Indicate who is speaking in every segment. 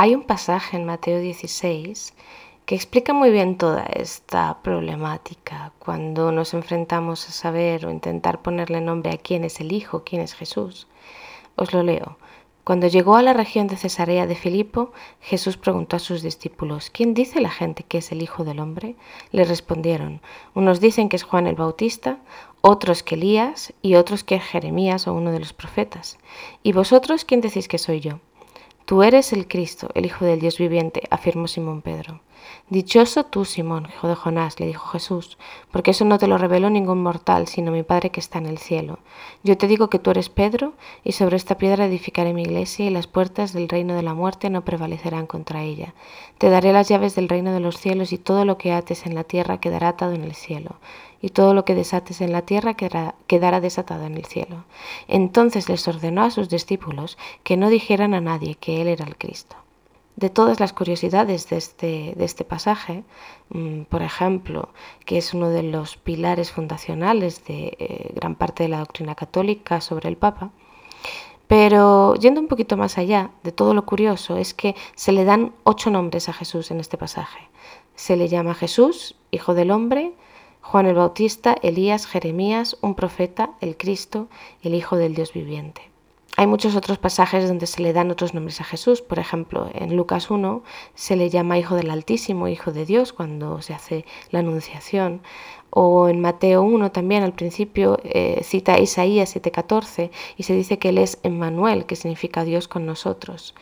Speaker 1: Hay un pasaje en Mateo 16 que explica muy bien toda esta problemática cuando nos enfrentamos a saber o intentar ponerle nombre a quién es el Hijo, quién es Jesús. Os lo leo. Cuando llegó a la región de Cesarea de Filipo, Jesús preguntó a sus discípulos, ¿quién dice la gente que es el Hijo del Hombre? Le respondieron, unos dicen que es Juan el Bautista, otros que Elías y otros que Jeremías o uno de los profetas. ¿Y vosotros quién decís que soy yo? Tú eres el Cristo, el Hijo del Dios viviente, afirmó Simón Pedro. Dichoso tú, Simón, hijo de Jonás, le dijo Jesús, porque eso no te lo reveló ningún mortal, sino mi Padre que está en el cielo. Yo te digo que tú eres Pedro, y sobre esta piedra edificaré mi iglesia, y las puertas del reino de la muerte no prevalecerán contra ella. Te daré las llaves del reino de los cielos, y todo lo que ates en la tierra quedará atado en el cielo y todo lo que desates en la tierra quedará, desatado en el cielo. Entonces les ordenó a sus discípulos que no dijeran a nadie que él era el Cristo. De todas las curiosidades de este, de este pasaje, mm, por ejemplo, que es uno de los pilares fundacionales de eh, gran parte de la doctrina católica sobre el Papa, pero yendo un poquito más allá de todo lo curioso, es que se le dan ocho nombres a Jesús en este pasaje. Se le llama Jesús, Hijo del Hombre, Juan el Bautista, Elías, Jeremías, un profeta, el Cristo, el Hijo del Dios viviente. Hay muchos otros pasajes donde se le dan otros nombres a Jesús. Por ejemplo, en Lucas 1 se le llama Hijo del Altísimo, Hijo de Dios, cuando se hace la Anunciación. O en Mateo 1 también al principio eh, cita Isaías 7:14 y se dice que Él es Emmanuel, que significa Dios con nosotros.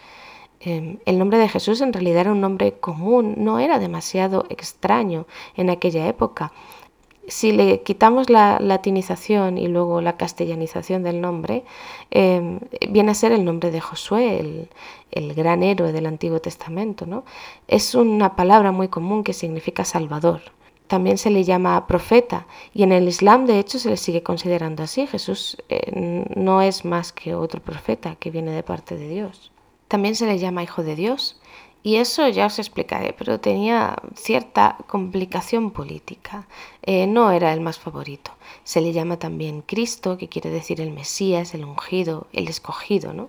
Speaker 1: Em, el nombre de Jesús en realidad era un nombre común, no era demasiado extraño en aquella época si le quitamos la latinización y luego la castellanización del nombre, em, viene a ser el nombre de Josué, el, gran héroe del Antiguo Testamento. ¿no? Es una palabra muy común que significa Salvador. También se le llama profeta y en el Islam de hecho se le sigue considerando así. Jesús eh, no es más que otro profeta que viene de parte de Dios. También se le llama hijo de Dios y eso ya os explicaré, pero tenía cierta complicación política. Eh, no era el más favorito. Se le llama también Cristo, que quiere decir el Mesías, el ungido, el escogido, ¿no?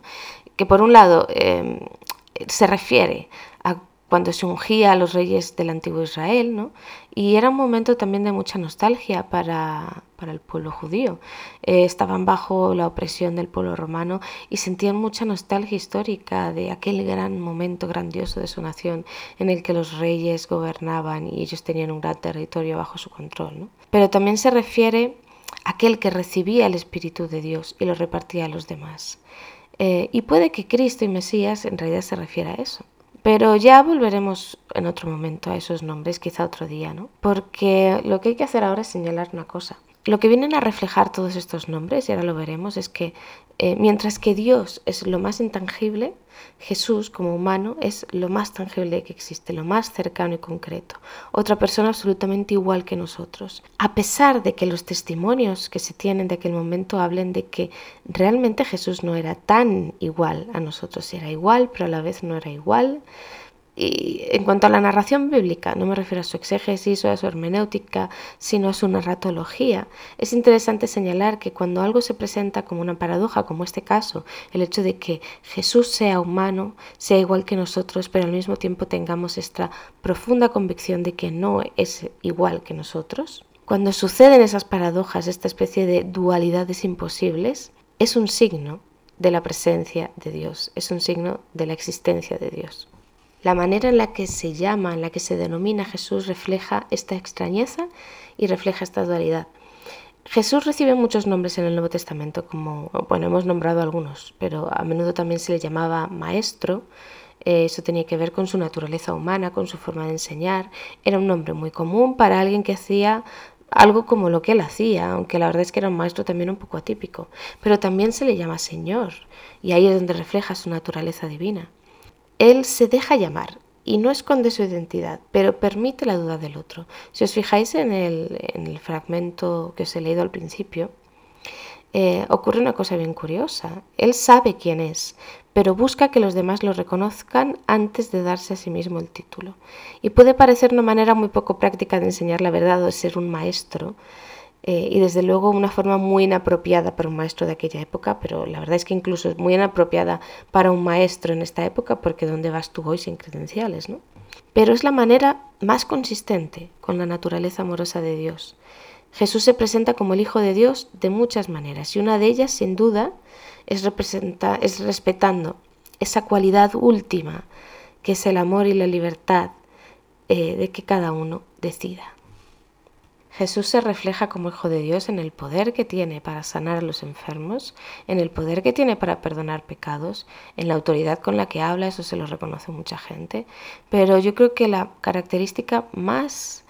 Speaker 1: que por un lado em, se refiere a cuando se ungía a los reyes del antiguo Israel, ¿no? Y era un momento también de mucha nostalgia para, el pueblo judío. Eh, estaban bajo la opresión del pueblo romano y sentían mucha nostalgia histórica de aquel gran momento grandioso de su nación en el que los reyes gobernaban y ellos tenían un gran territorio bajo su control. ¿no? Pero también se refiere a aquel que recibía el Espíritu de Dios y lo repartía a los demás. Eh, y puede que Cristo y Mesías en realidad se refiera a eso. Pero ya volveremos en otro momento a esos nombres, quizá otro día, ¿no? Porque lo que hay que hacer ahora es señalar una cosa. Lo que vienen a reflejar todos estos nombres, y ahora lo veremos, es que eh, mientras que Dios es lo más intangible, Jesús como humano es lo más tangible que existe, lo más cercano y concreto. Otra persona absolutamente igual que nosotros. A pesar de que los testimonios que se tienen de aquel momento hablen de que realmente Jesús no era tan igual a nosotros, era igual, pero a la vez no era igual. Y en cuanto a la narración bíblica, no me refiero a su exégesis o a su hermenéutica, sino a su narratología. Es interesante señalar que cuando algo se presenta como una paradoja, como este caso, el hecho de que Jesús sea humano, sea igual que nosotros, pero al mismo tiempo tengamos esta profunda convicción de que no es igual que nosotros, cuando suceden esas paradojas, esta especie de dualidades imposibles, es un signo de la presencia de Dios, es un signo de la existencia de Dios. La manera en la que se llama, en la que se denomina Jesús refleja esta extrañeza y refleja esta dualidad. Jesús recibe muchos nombres en el Nuevo Testamento, como, bueno, hemos nombrado algunos, pero a menudo también se le llamaba maestro. Eh, eso tenía que ver con su naturaleza humana, con su forma de enseñar. Era un nombre muy común para alguien que hacía algo como lo que él hacía, aunque la verdad es que era un maestro también un poco atípico. Pero también se le llama Señor, y ahí es donde refleja su naturaleza divina. Él se deja llamar y no esconde su identidad, pero permite la duda del otro. Si os fijáis en el, fragmento que os he leído al principio, eh, ocurre una cosa bien curiosa. Él sabe quién es, pero busca que los demás lo reconozcan antes de darse a sí mismo el título. Y puede parecer una manera muy poco práctica de enseñar la verdad o de ser un maestro, eh, y desde luego una forma muy inapropiada para un maestro de aquella época, pero la verdad es que incluso es muy inapropiada para un maestro en esta época porque ¿dónde vas tú hoy sin credenciales? ¿no? Pero es la manera más consistente con la naturaleza amorosa de Dios. Jesús se presenta como el Hijo de Dios de muchas maneras y una de ellas, sin duda, es, es respetando esa cualidad última que es el amor y la libertad eh, de que cada uno decida. Jesús se refleja como Hijo de Dios en el poder que tiene para sanar a los enfermos, en el poder que tiene para perdonar pecados, en la autoridad con la que habla, eso se lo reconoce mucha gente, pero yo creo que la característica más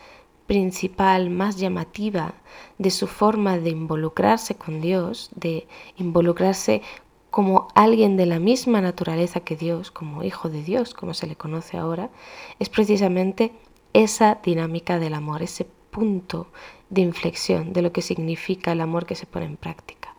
Speaker 1: principal, más llamativa de su forma de involucrarse con Dios, de involucrarse como alguien de la misma naturaleza que Dios, como hijo de Dios, como se le conoce ahora, es precisamente esa dinámica del amor, ese punto de inflexión de lo que significa el amor que se pone en práctica.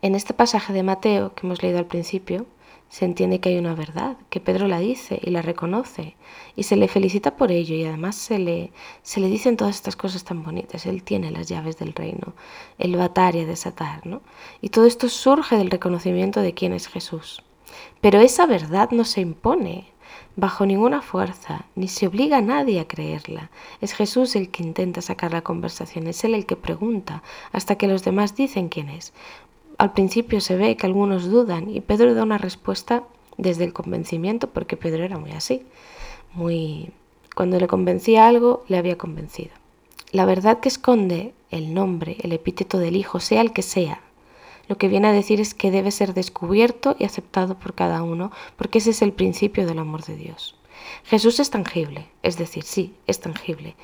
Speaker 1: En este pasaje de Mateo que hemos leído al principio, se entiende que hay una verdad, que Pedro la dice y la reconoce y se le felicita por ello y además se le, se le dicen todas estas cosas tan bonitas. Él tiene las llaves del reino, él va a atar y desatar, ¿no? Y todo esto surge del reconocimiento de quién es Jesús. Pero esa verdad no se impone, bajo ninguna fuerza, ni se obliga a nadie a creerla. Es Jesús el que intenta sacar la conversación, es Él el que pregunta, hasta que los demás dicen quién es. Al principio se ve que algunos dudan y Pedro da una respuesta desde el convencimiento, porque Pedro era muy así, muy... Cuando le convencía algo, le había convencido. La verdad que esconde el nombre, el epíteto del Hijo, sea el que sea, lo que viene a decir es que debe ser descubierto y aceptado por cada uno, porque ese es el principio del amor de Dios. Jesús es tangible, es decir, sí, es tangible.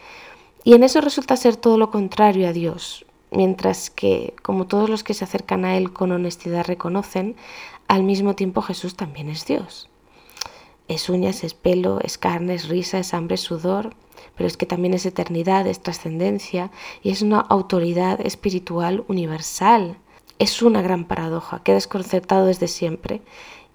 Speaker 1: Y en eso resulta ser todo lo contrario a Dios, mientras que, como todos los que se acercan a Él con honestidad reconocen, al mismo tiempo Jesús también es Dios. Es uñas, es pelo, es carne, es risa, es hambre, es sudor, pero es que también es eternidad, es trascendencia y es una autoridad espiritual universal es una gran paradoja que desconcertado desde siempre.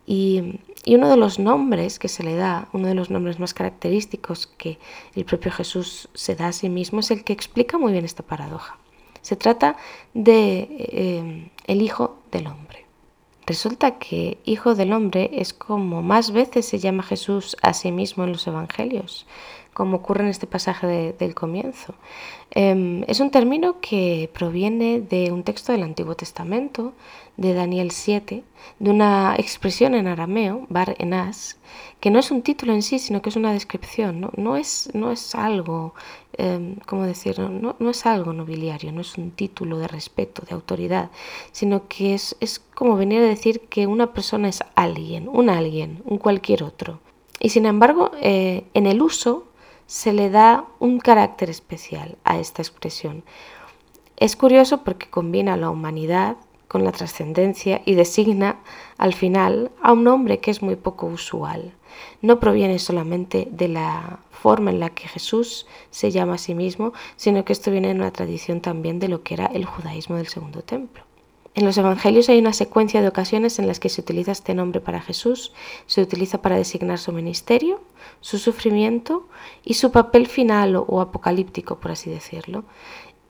Speaker 1: Y, uno de los nombres que se le da, uno de los nombres más característicos que el propio Jesús se da a sí mismo, es el que explica muy bien esta paradoja. Se trata de eh, el Hijo del Hombre. Resulta que Hijo del Hombre es como más veces se llama Jesús a sí mismo en los Evangelios como ocurre en este pasaje del comienzo. Em, es un término que proviene de un texto del Antiguo Testamento, de Daniel 7, de una expresión en arameo, bar enas, que no es un título en sí, sino que es una descripción, no, es, no es algo, eh, ¿cómo decirlo? No, no, es algo nobiliario, no es un título de respeto, de autoridad, sino que es, es como venir a decir que una persona es alguien, un alguien, un cualquier otro. Y sin embargo, eh, en el uso se le da un carácter especial a esta expresión. Es curioso porque combina la humanidad con la trascendencia y designa al final a un hombre que es muy poco usual. No proviene solamente de la forma en la que Jesús se llama a sí mismo, sino que esto viene en una tradición también de lo que era el judaísmo del segundo templo. En los Evangelios hay una secuencia de ocasiones en las que se utiliza este nombre para Jesús, se utiliza para designar su ministerio, su sufrimiento y su papel final o, apocalíptico, por así decirlo.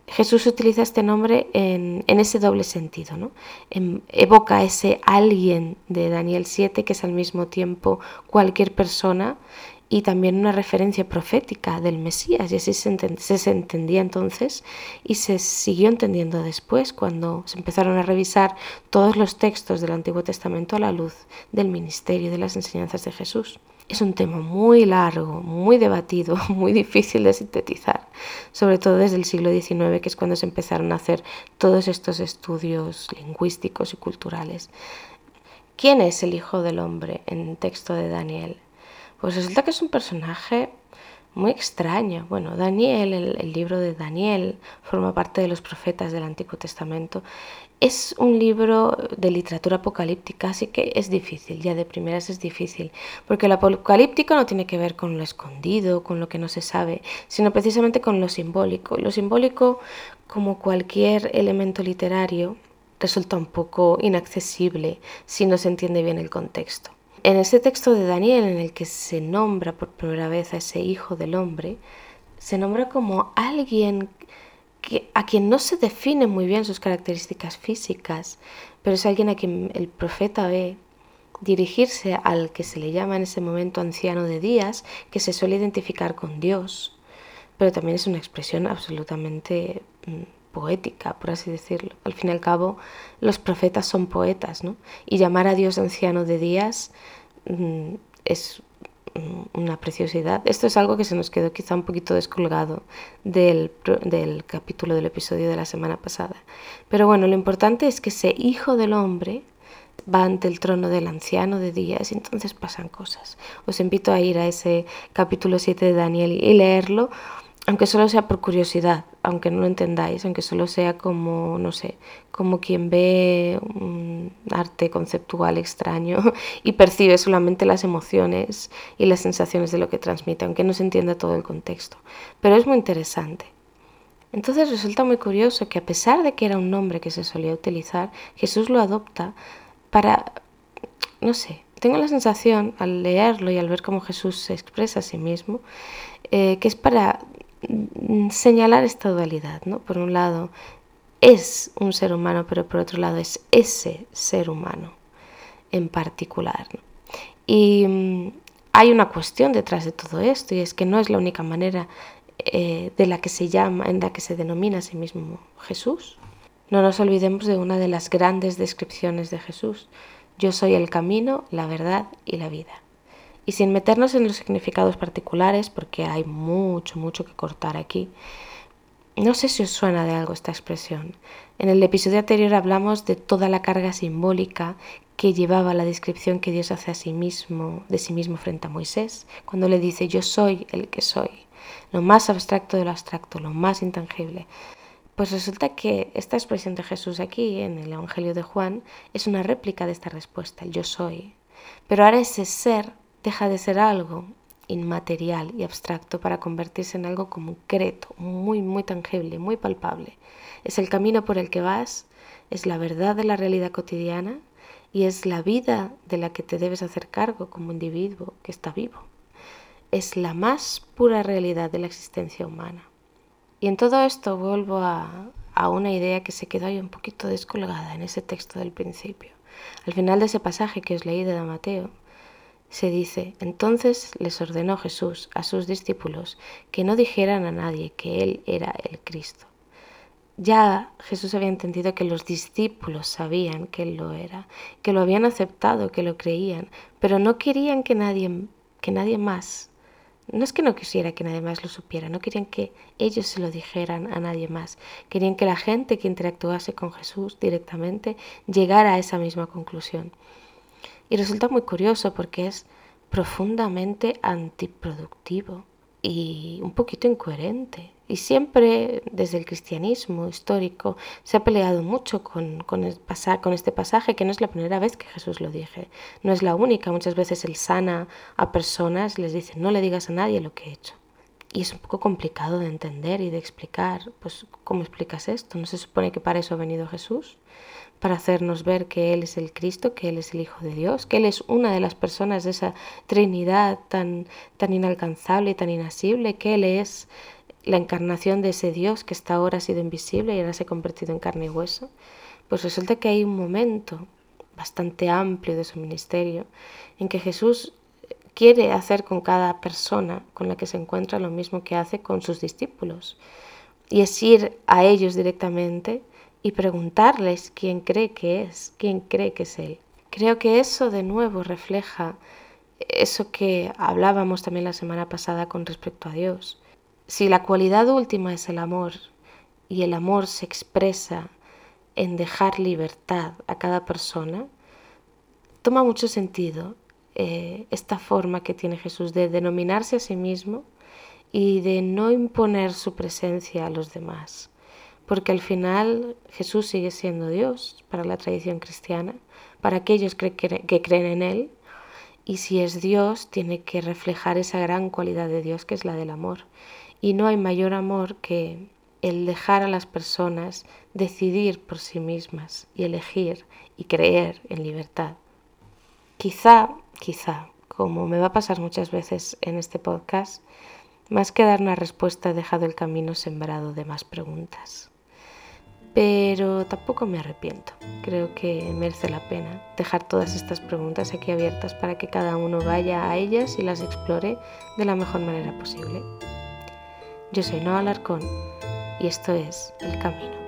Speaker 1: Jesús utiliza este nombre en, ese doble sentido, ¿no? evoca ese alguien de Daniel 7 que es al mismo tiempo cualquier persona y también una referencia profética del Mesías, y así se, entendía entonces y se siguió entendiendo después cuando se empezaron a revisar todos los textos del Antiguo Testamento a la luz del ministerio y de las enseñanzas de Jesús. Es un tema muy largo, muy debatido, muy difícil de sintetizar, sobre todo desde el siglo XIX, que es cuando se empezaron a hacer todos estos estudios lingüísticos y culturales. ¿Quién es el Hijo del Hombre en el texto de Daniel? Pues resulta que es un personaje muy extraño. Bueno, Daniel, el, libro de Daniel, forma parte de los profetas del Antiguo Testamento. Es un libro de literatura apocalíptica, así que es difícil, ya de primeras es difícil, porque el apocalíptico no tiene que ver con lo escondido, con lo que no se sabe, sino precisamente con lo simbólico. Lo simbólico, como cualquier elemento literario, resulta un poco inaccesible si no se entiende bien el contexto. En ese texto de Daniel en el que se nombra por primera vez a ese hijo del hombre, se nombra como alguien a quien no se define muy bien sus características físicas, pero es alguien a quien el profeta ve dirigirse al que se le llama en ese momento anciano de días, que se suele identificar con Dios, pero también es una expresión absolutamente mm, poética, por así decirlo. Al fin y al cabo, los profetas son poetas, ¿no? Y llamar a Dios anciano de días mm, es mm, una preciosidad. Esto es algo que se nos quedó quizá un poquito descolgado del, del capítulo del episodio de la semana pasada. Pero bueno, lo importante es que ese hijo del hombre va ante el trono del anciano de días y entonces pasan cosas. Os invito a ir a ese capítulo 7 de Daniel y leerlo, aunque solo sea por curiosidad, aunque no lo entendáis, aunque solo sea como, no sé, como quien ve un arte conceptual extraño y percibe solamente las emociones y las sensaciones de lo que transmite, aunque no se entienda todo el contexto. Pero es muy interesante. Entonces resulta muy curioso que a pesar de que era un nombre que se solía utilizar, Jesús lo adopta para, no sé, tengo la sensación al leerlo y al ver cómo Jesús se expresa a sí mismo, eh, que es para señalar esta dualidad, ¿no? Por un lado, es un ser humano, pero por otro lado es ese ser humano en particular. Y mm, hay una cuestión detrás de todo esto y es que no es la única manera eh, de la que se llama, en la que se denomina a sí mismo Jesús. No nos olvidemos de una de las grandes descripciones de Jesús. Yo soy el camino, la verdad y la vida. Y sin meternos en los significados particulares, porque hay mucho, mucho que cortar aquí, no sé si os suena de algo esta expresión. En el episodio anterior hablamos de toda la carga simbólica que llevaba la descripción que Dios hace a sí mismo, de sí mismo frente a Moisés, cuando le dice yo soy el que soy, lo más abstracto de lo abstracto, lo más intangible. Pues resulta que esta expresión de Jesús aquí en el Evangelio de Juan es una réplica de esta respuesta, yo soy. Pero ahora ese ser deja de ser algo inmaterial y abstracto para convertirse en algo concreto, muy, muy tangible, muy palpable. Es el camino por el que vas, es la verdad de la realidad cotidiana y es la vida de la que te debes hacer cargo como individuo que está vivo. Es la más pura realidad de la existencia humana. Y en todo esto vuelvo a, una idea que se quedó ahí un poquito descolgada en ese texto del principio. Al final de ese pasaje que os leí de Mateo, se dice, entonces les ordenó Jesús a sus discípulos que no dijeran a nadie que Él era el Cristo. Ya Jesús había entendido que los discípulos sabían que Él lo era, que lo habían aceptado, que lo creían, pero no querían que nadie, que nadie más no es que no quisiera que nadie más lo supiera, no querían que ellos se lo dijeran a nadie más. Querían que la gente que interactuase con Jesús directamente llegara a esa misma conclusión. Y resulta muy curioso porque es profundamente antiproductivo y un poquito incoherente. Y siempre desde el cristianismo histórico se ha peleado mucho con, con, este pasaje, que no es la primera vez que Jesús lo dije, no es la única. Muchas veces Él sana a personas, les dice, no le digas a nadie lo que he hecho. Y es un poco complicado de entender y de explicar, pues, ¿cómo explicas esto? ¿No se supone que para eso ha venido Jesús? para hacernos ver que Él es el Cristo, que Él es el Hijo de Dios, que Él es una de las personas de esa Trinidad tan, tan inalcanzable y tan inasible, que Él es la encarnación de ese Dios que hasta ahora ha sido invisible y ahora se ha convertido en carne y hueso. Pues resulta que hay un momento bastante amplio de su ministerio en que Jesús quiere hacer con cada persona con la que se encuentra lo mismo que hace con sus discípulos. Y es ir a ellos directamente y preguntarles quién cree que es, quién cree que es Él. Creo que eso de nuevo refleja eso que hablábamos también la semana pasada con respecto a Dios. Si la cualidad última es el amor y el amor se expresa en dejar libertad a cada persona, toma mucho sentido eh, esta forma que tiene Jesús de denominarse a sí mismo y de no imponer su presencia a los demás porque al final Jesús sigue siendo Dios para la tradición cristiana, para aquellos que, creen en Él, y si es Dios, tiene que reflejar esa gran cualidad de Dios que es la del amor. Y no hay mayor amor que el dejar a las personas decidir por sí mismas y elegir y creer en libertad. Quizá, quizá, como me va a pasar muchas veces en este podcast, Más que dar una respuesta he dejado el camino sembrado de más preguntas. Pero tampoco me arrepiento. Creo que merece la pena dejar todas estas preguntas aquí abiertas para que cada uno vaya a ellas y las explore de la mejor manera posible. Yo soy Noa Alarcón y esto es El Camino.